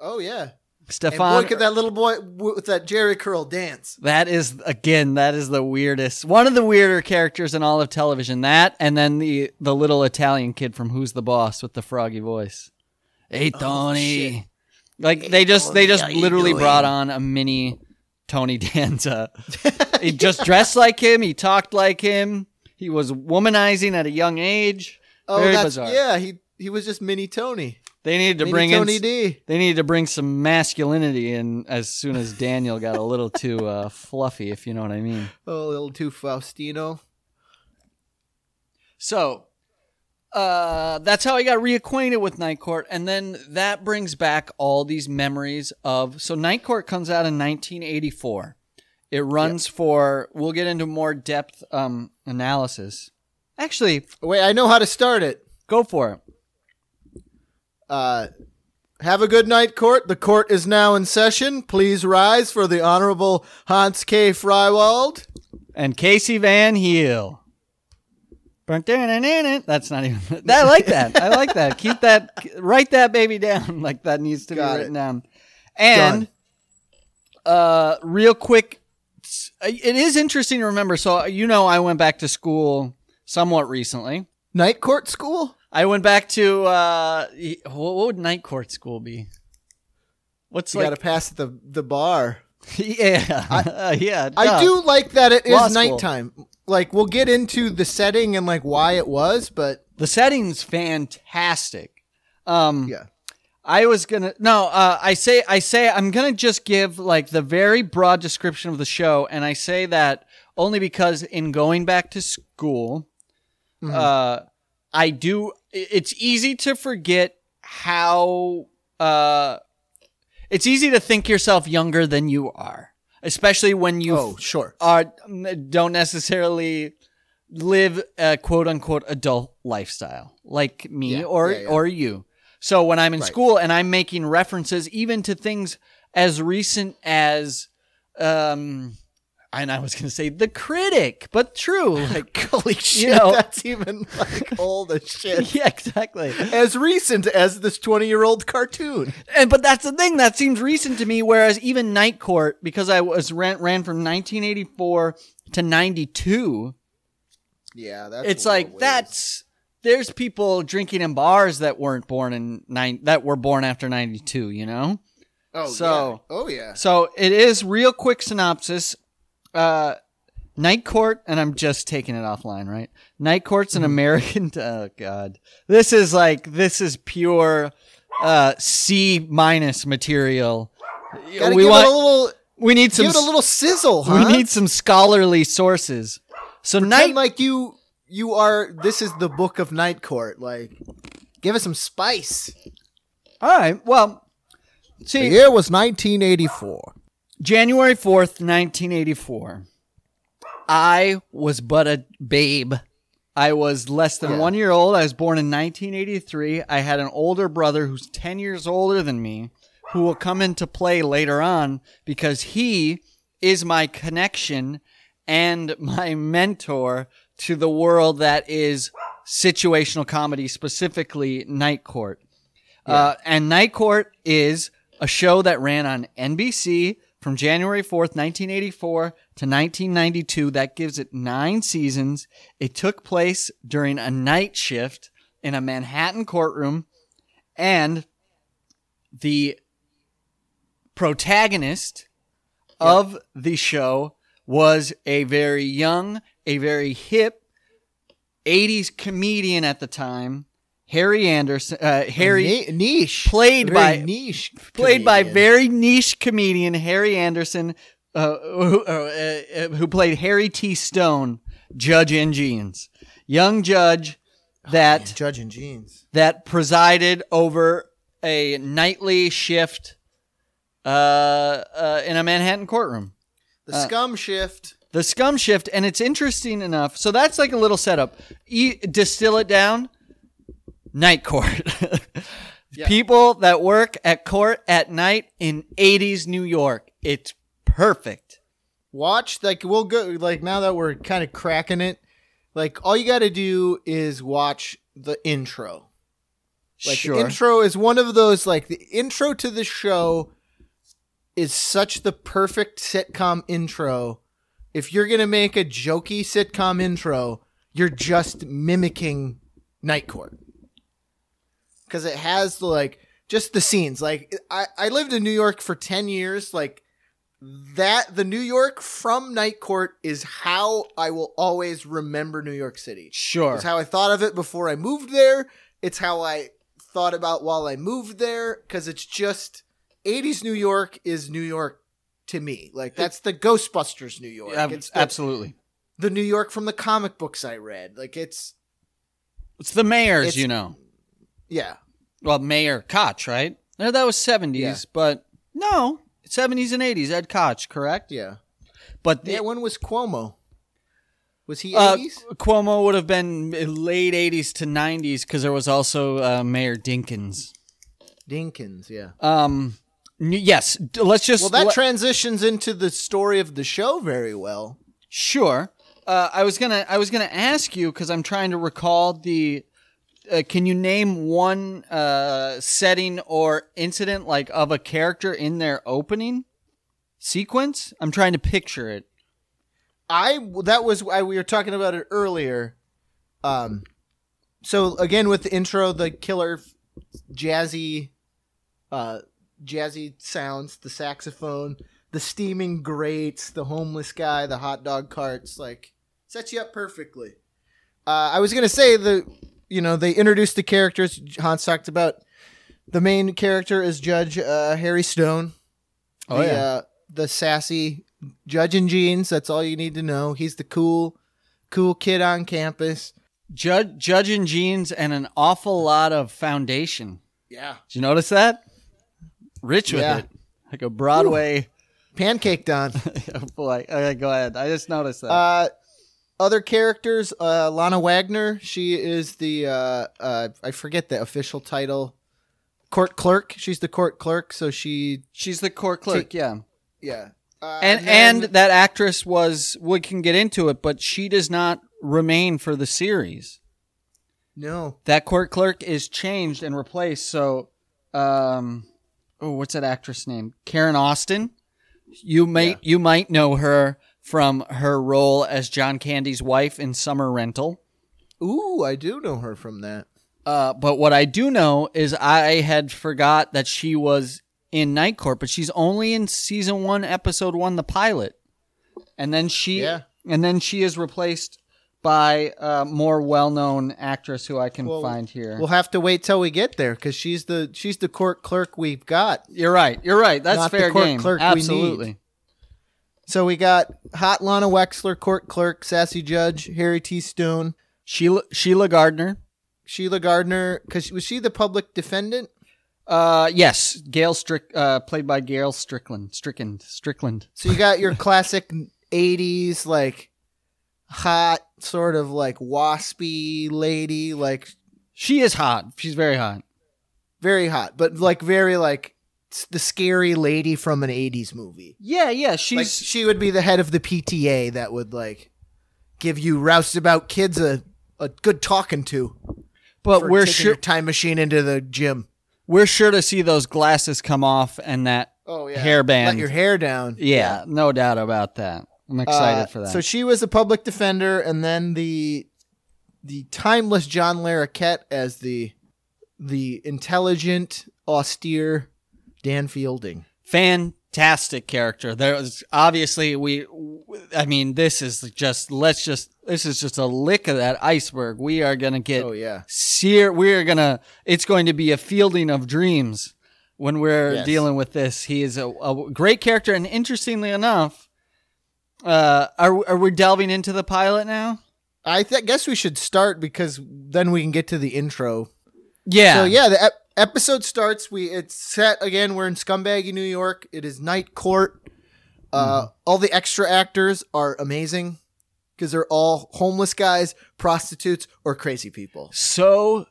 Oh yeah. And Stefan, look at that little boy with that Jheri curl dance. that is again that is the weirdest one of the weirder characters in all of television. That and then the the little Italian kid from Who's the Boss with the froggy voice. Hey Tony. shit. like they just they just literally doing? brought on a mini Tony [laughs] Danza. [laughs] he just dressed like him, he talked like him. He was womanizing at a young age. Oh, Very that's bizarre. yeah. He he was just mini Tony. They needed to Mini bring Tony in D. they needed to bring some masculinity in as soon as Daniel got a little too uh, fluffy, if you know what I mean. Oh, [laughs] a little too Faustino. So uh, that's how I got reacquainted with Night Court, and then that brings back all these memories of. So Night Court comes out in 1984. It runs for. We'll get into more depth um, analysis. Actually, Wait, I know how to start it. go for it. Uh, have a good night, court. The court is now in session. Please rise for the Honorable Hans K. Freiwald. And Casey Van Heel. That's not even. [laughs] I like that. I like that. [laughs] Keep that. Write that baby down. [laughs] Like that needs to Got be it. written down. And uh, real quick, it is interesting to remember. So you know, I went back to school somewhat recently. Night court school? I went back to uh, what would night court school be? What's You like? got to pass the the bar. yeah, Uh, yeah. I do like that it Law is school. Like we'll get into the setting and like why it was, but The setting's fantastic. Um, yeah. I was gonna no. Uh, I say I say I'm gonna just give like the very broad description of the show, and I say that only because in going back to school, Mhm. uh, I do. It's easy to forget how. Uh, it's easy to think yourself younger than you are, especially when you oh, sure. are don't necessarily live a quote unquote adult lifestyle like me Yeah, or yeah, yeah. or you. So when I'm in Right. school and I'm making references even to things as recent as um and I was going to say the critic, but true. [laughs] Like Holy shit, know- that's even like old as shit. [laughs] yeah, exactly. As recent as this twenty-year-old cartoon. And but that's the thing that seems recent to me. Whereas even Night Court, because I was ran, ran from 1984 to 92, Yeah, that's it's like ways. that's there's people drinking in bars that weren't born in nine that were born after 92 you know Oh, so- yeah. oh yeah. so it is real quick synopsis uh night court and i'm just taking it offline right night court's Mm-hmm. an american [laughs] oh god this is like this is pure uh c minus material Gotta we want a little we need some Give it a little sizzle, huh? we need some scholarly sources. So Pretend night like you you are. This is the book of Night Court. Like, give us some spice. All right. Well, The see year was 1984. January 4th, 1984. I was but a babe. I was less than Yeah. one year old. I was born in 1983. I had an older brother who's 10 years older than me, who will come into play later on because he is my connection and my mentor to the world that is situational comedy, specifically Night Court. Uh, and Night Court is a show that ran on NBC from January 4th, 1984 to 1992. That gives it nine seasons. It took place during a night shift in a Manhattan courtroom. And the protagonist of the show was a very young, a very hip 80s comedian at the time, Harry Anderson. Uh, Harry Ni- niche played by- niche played by very niche comedian Harry Anderson, uh, who, uh, uh, who played Harry T. Stone, Judge in Jeans, young judge that Man, Judge in jeans. that presided over a nightly shift uh, uh, in a Manhattan courtroom. The scum shift. The scum shift, and it's interesting enough. So that's like a little setup. E- distill it down. Night court. [laughs] People that work at court at night in 80s New York. It's perfect. Watch like we'll go like now that we're kind of cracking it. Like all you got to do is watch the intro. Like sure. the intro is one of those like the intro to the show is such the perfect sitcom intro. If you're gonna make a jokey sitcom intro, you're just mimicking Night Court because it has the like just the scenes. Like I I lived in New York for ten years. Like that the New York from Night Court is how I will always remember New York City. sure. It's how I thought of it before I moved there. It's how I thought about while I moved there because it's just 80s New York is New York to me. Like that's the Ghostbusters New York. Ab- it's the, absolutely. the New York from the comic books I read. Like it's It's the mayors, It's- you know. Yeah. Well, Mayor Koch, right? No, that was 70s, Yeah. but no, 70s and 80s. Ed Koch, correct? Yeah. But the, Yeah, when was Cuomo? Was he uh, 80s? Cuomo would have been late 80s to 90s because there was also uh, Mayor Dinkins. Dinkins, yeah. Um, n- yes, d- let's just Well, that let- transitions into the story of the show very well. Sure. Uh, I was gonna I was gonna ask you because I'm trying to recall the. Uh, can you name one uh, setting or incident like of a character in their opening sequence? I'm trying to picture it. I that was I, we were talking about it earlier. Um, so again with the intro, the killer jazzy, uh, jazzy sounds, the saxophone, the steaming grates, the homeless guy, the hot dog carts, like sets you up perfectly. Uh, I was gonna say the, you know, they introduced the characters. Hans talked about the main character is Judge uh, Harry Stone. Oh, the, yeah. uh, the sassy judge in jeans. That's all you need to know. He's the cool, cool kid on campus. Judge Judge in jeans and an awful lot of foundation. Yeah, Did you notice that? Rich with Yeah. it, like a Broadway. pancaked on. oh [laughs] boy, okay, go ahead. I just noticed that. uh, other characters, uh, Lana Wagner. She is the uh, uh, I forget the official title. Court clerk. She's the court clerk. So she, She's the court clerk. Yeah. yeah. Uh, and then- and that actress was we can get into it, but she does not remain for the series. no, That court clerk is changed and replaced. So, um, oh, what's that actress name? Karen Austin. You might Yeah. you might know her from her role as John Candy's wife in Summer Rental. ooh, I do know her from that. Uh, but what I do know is I had forgot that she was in Night Court, but she's only in season one, episode one, the pilot, and then she Yeah. and then she is replaced by a more well-known actress who I can Well, find here. We'll have to wait till we get there because she's the she's the court clerk we've got. you're right. You're right. That's Not the fair court game. clerk we need. Absolutely. So we got Hot Lana Wexler, Court Clerk, Sassy Judge, Harry T. Stone, Sheila Sheila Gardner. Sheila Gardner, because was she the public defendant? Uh, yes, Gail Strick, uh, played by Gail Strickland, Strickland, Strickland. So you got your classic '80s like hot, sort of like waspy lady, like She is hot. She's very hot. very hot, but like very like the scary lady from an '80s movie. Yeah, yeah. She's Like she would be the head of the PTA that would like give you roustabout kids a a good talking to. but we're sure time machine into the gym. we're sure to see those glasses come off and that. Oh yeah, Hairband. Let your hair down. Yeah, no doubt about that. I'm excited Uh, for that. So she was a public defender, and then the the timeless John Larroquette as the the intelligent, austere Dan Fielding. fantastic character. There was obviously we. I mean, this is just let's just this is just a lick of that iceberg. We are gonna get Oh yeah, sear. We are gonna. It's going to be a fielding of dreams when we're Yes. dealing with this. He is a, a great character, and interestingly enough, uh, are are we delving into the pilot now? I th- guess we should start because then we can get to the intro. Yeah. So yeah, the episode starts. We it's set again. We're in Scumbaggy, New York. It is night court. Uh, Mm-hmm. All the extra actors are amazing because they're all homeless guys, prostitutes, or crazy people. So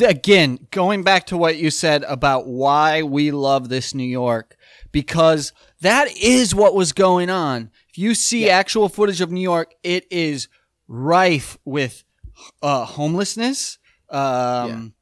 again, going back to what you said about why we love this New York, because that is what was going on. If you see actual footage of New York, it is rife with uh, homelessness, um,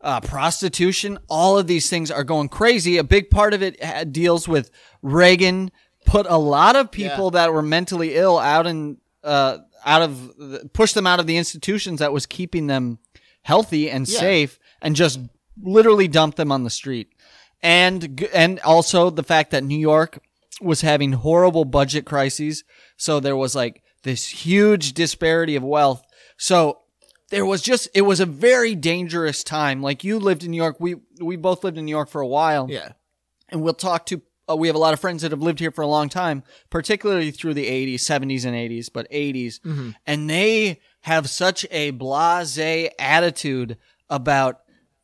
uh, prostitution. All of these things are going crazy. A big part of it ha- deals with Reagan put a lot of people that were mentally ill out in uh, out of the, pushed them out of the institutions that was keeping them healthy and Yeah. safe, and just literally dumped them on the street. And and also the fact that New York was having horrible budget crises, so there was like this huge disparity of wealth. So there was just it was a very dangerous time. Like you lived in New York, we we both lived in New York for a while Yeah. and we'll talk to uh, we have a lot of friends that have lived here for a long time particularly through the 80s 70s and 80s but 80s and they have such a blasé attitude about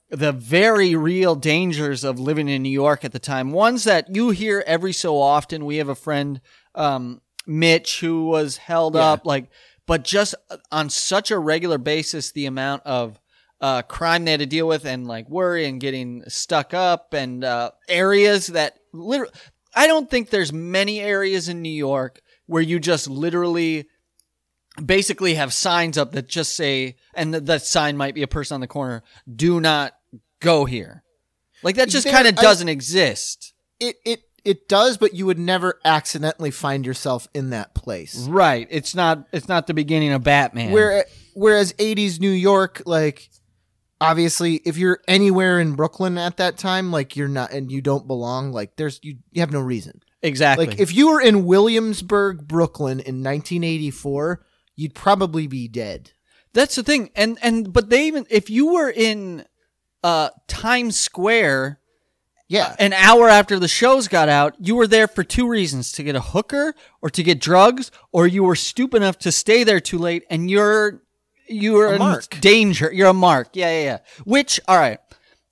the very real dangers of living in New York at the time ones that you hear every so often we have a friend um, Mitch who was held Yeah. up like but just on such a regular basis the amount of uh, crime they had to deal with and like worry and getting stuck up and uh, areas that literally I don't think there's many areas in New York where you just literally basically have signs up that just say and th- that sign might be a person on the corner do not go here. Like that just kind of doesn't exist. It it it does, but you would never accidentally find yourself in that place. right it's not it's not the beginning of Batman Where whereas 80s New York like obviously if you're anywhere in Brooklyn at that time like you're not and you don't belong like there's you, you have no reason. exactly Like if you were in Williamsburg, Brooklyn in 1984, you'd probably be dead. That's the thing. And and but they even if you were in uh Times Square Yeah. an hour after the shows got out, you were there for two reasons: to get a hooker or to get drugs, or you were stupid enough to stay there too late and you're you're A in mark. danger. You're a mark. Yeah, yeah, yeah. Which all right.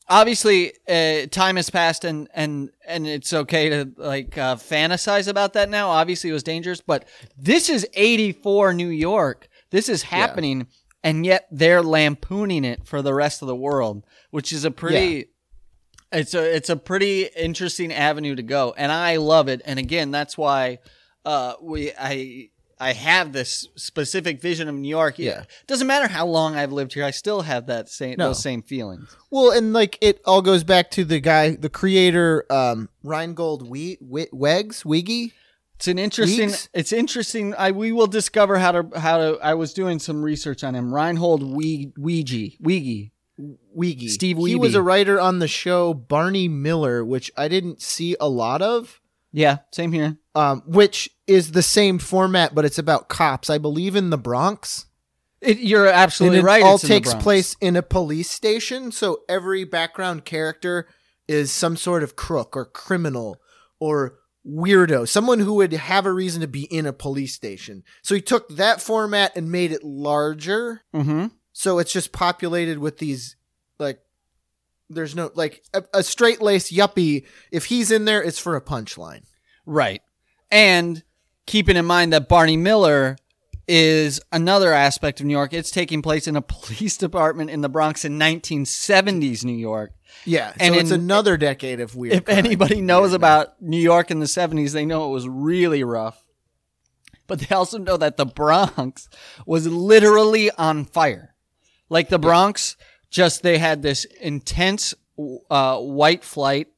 Obviously, uh, time has passed, and and and it's okay to like uh, fantasize about that now. Obviously, it was dangerous, but this is '84 New York. This is happening, and yet they're lampooning it for the rest of the world, which is a pretty. It's a it's a pretty interesting avenue to go, and I love it. And again, that's why uh, we I I have this specific vision of New York. Yeah. It doesn't matter how long I've lived here, I still have that same No. those same feelings. Well, and like it all goes back to the guy, the creator, um, Reinhold we- we- Wegs, Wiggy. It's an interesting. Weeks? It's interesting. I we will discover how to how to. I was doing some research on him. Reinhold we, Weege Weege. Weege. Steve He was a writer on the show Barney Miller, which I didn't see a lot of. Yeah, same here. Um, which is the same format, but it's about cops. I believe in the Bronx. It, you're absolutely and it right. all it's in the takes place in a police station, so every background character is some sort of crook or criminal or weirdo, someone who would have a reason to be in a police station. So he took that format and made it larger. Mm-hmm. So it's just populated with these there's no like a, a straight laced yuppie. If he's in there, it's for a punchline. Right. And keeping in mind that Barney Miller is another aspect of New York. It's taking place in a [laughs] police department in the Bronx in 1970s New York. Yeah, And so it's in- another decade of weird. If crime. anybody knows about New York in the 70s, they know it was really rough. But they also know that the Bronx was literally on fire. Like the Bronx, just they had this intense uh, white flight.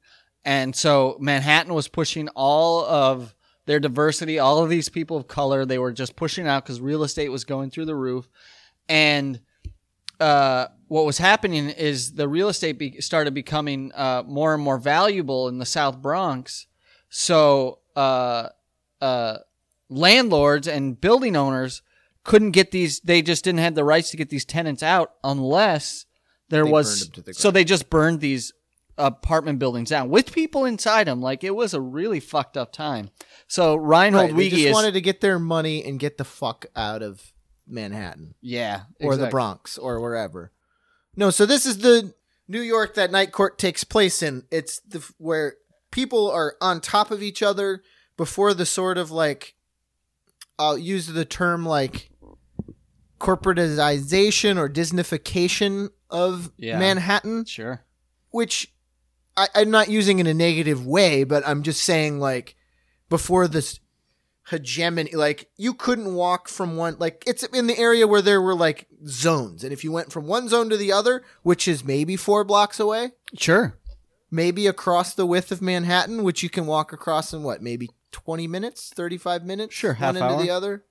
And so Manhattan was pushing all of their diversity, all of these people of color. They were just pushing out because real estate was going through the roof. And uh, what was happening is the real estate be- started becoming uh, more and more valuable in the South Bronx. So uh, uh, landlords and building owners couldn't get these; they just didn't have the rights to get these tenants out unless there They was. the So they just burned these apartment buildings down with people inside them. Like it was a really fucked up time. So Reinhold Right, they Weege just is wanted to get their money and get the fuck out of Manhattan yeah or the. Bronx or wherever. No, so this is the New York that Night Court takes place in. It's the where people are on top of each other before the sort of like I'll use the term like corporatization or Disneyfication of Yeah. Manhattan, Sure. which I, I'm not using in a negative way, but I'm just saying like before this hegemony, like you couldn't walk from one, like it's in the area where there were like zones, and if you went from one zone to the other, which is maybe four blocks away, Sure. maybe across the width of Manhattan, which you can walk across in what, maybe 20 minutes, 35 minutes, Sure, one half into hour. the other.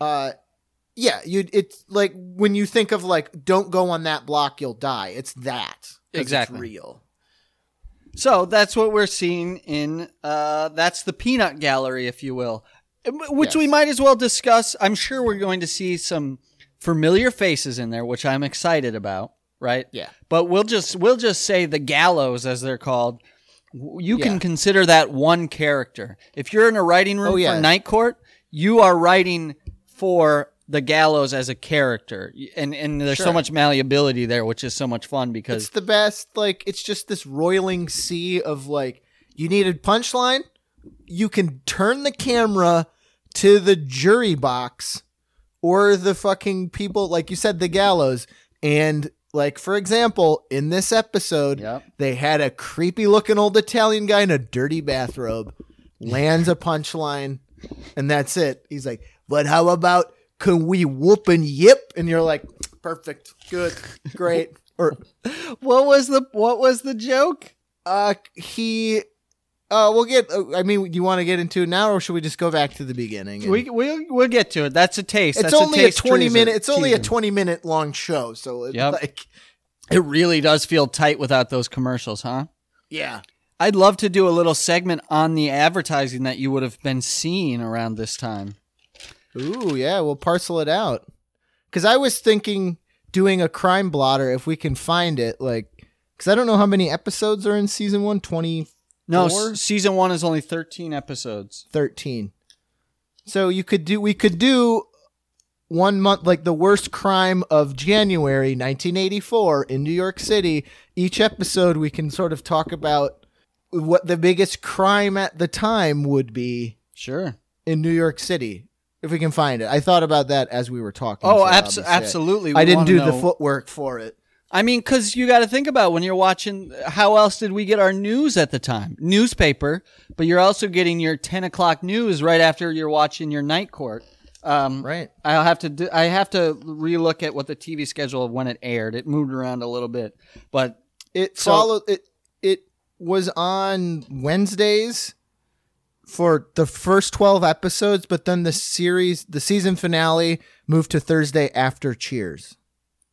Uh, yeah, you. It's like when you think of like, don't go on that block, you'll die. It's that 'cause it's Exactly. real. So that's what we're seeing in uh, that's the peanut gallery, if you will, which we might as well discuss. I'm sure we're going to see some familiar faces in there, which I'm excited about. Right? Yeah. But we'll just we'll just say the gallows, as they're called. You can Yeah. consider that one character. If you're in a writing room Oh, yeah. for Night Court, you are writing for the gallows as a character, and and there's so much malleability there, which is so much fun because It's the best. Like it's just this roiling sea of like you need a punchline. You can turn the camera to the jury box or the fucking people, like you said, the gallows. And like for example, in this episode, Yep. they had a creepy looking old Italian guy in a dirty bathrobe lands a punchline, and that's it. He's like, "But how about can we whoop and yip?" And you're like, "Perfect, good, great." [laughs] Or what was the what was the joke? uh, he. Uh, we'll get. Uh, I mean, do you want to get into it now, or should we just go back to the beginning? and- We we'll, we'll get to it. That's a taste. it's That's only a, taste twenty minute. It's only a twenty minute long show, so it's Yep. like, It really does feel tight without those commercials, huh? yeah, I'd love to do a little segment on the advertising that you would have been seeing around this time. Ooh, yeah, we'll parcel it out. Because I was thinking doing a crime blotter if we can find it. Like, because I don't know how many episodes are in season one 20, No, s- season one is only thirteen episodes. 13. So you could do, we could do one month, like the worst crime of January 1984 in New York City. Each episode, we can sort of talk about what the biggest crime at the time would be Sure. in New York City. If we can find it, I thought about that as we were talking. Oh, so abs- obviously I- absolutely. I didn't do the footwork for it. I mean, because you got to think about when you're watching. How else did we get our news at the time? Newspaper, but you're also getting your ten o'clock news right after you're watching your night court. Um, Right. I'll have to. Do, I have to relook at what the TV schedule of when it aired. It moved around a little bit, but It So- followed it it was on Wednesdays for the first 12 episodes, but then the series the season finale moved to Thursday after Cheers.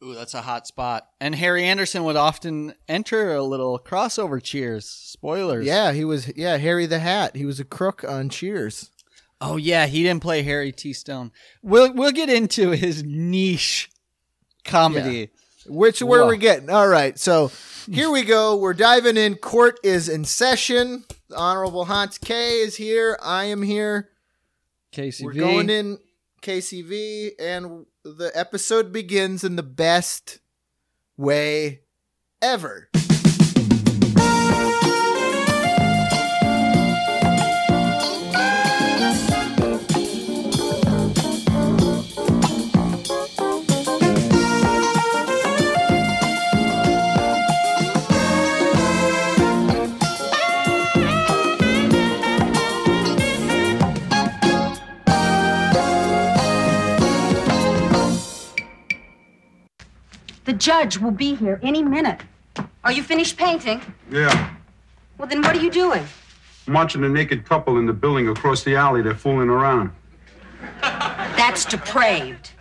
ooh, that's a hot spot. And Harry Anderson would often enter a little crossover. Cheers, spoilers. Yeah, he was yeah, Harry the Hat. He was a crook on Cheers. Oh yeah, he didn't play Harry T. Stone. We'll we'll get into his niche comedy Which where Whoa. we're getting. All right. So hmm. here we go. We're diving in. Court is in session. The Honorable Hans K is here. I am here. KCV. We're going in KCV, and the episode begins in the best way ever. The judge will be here any minute. Are you finished painting? Yeah. Well, then what are you doing? I'm watching a naked couple in the building across the alley. They're fooling around. [laughs] That's depraved.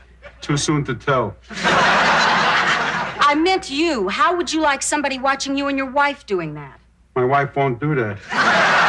Too soon to tell. [laughs] I meant you. How would you like somebody watching you and your wife doing that? My wife won't do that. [laughs]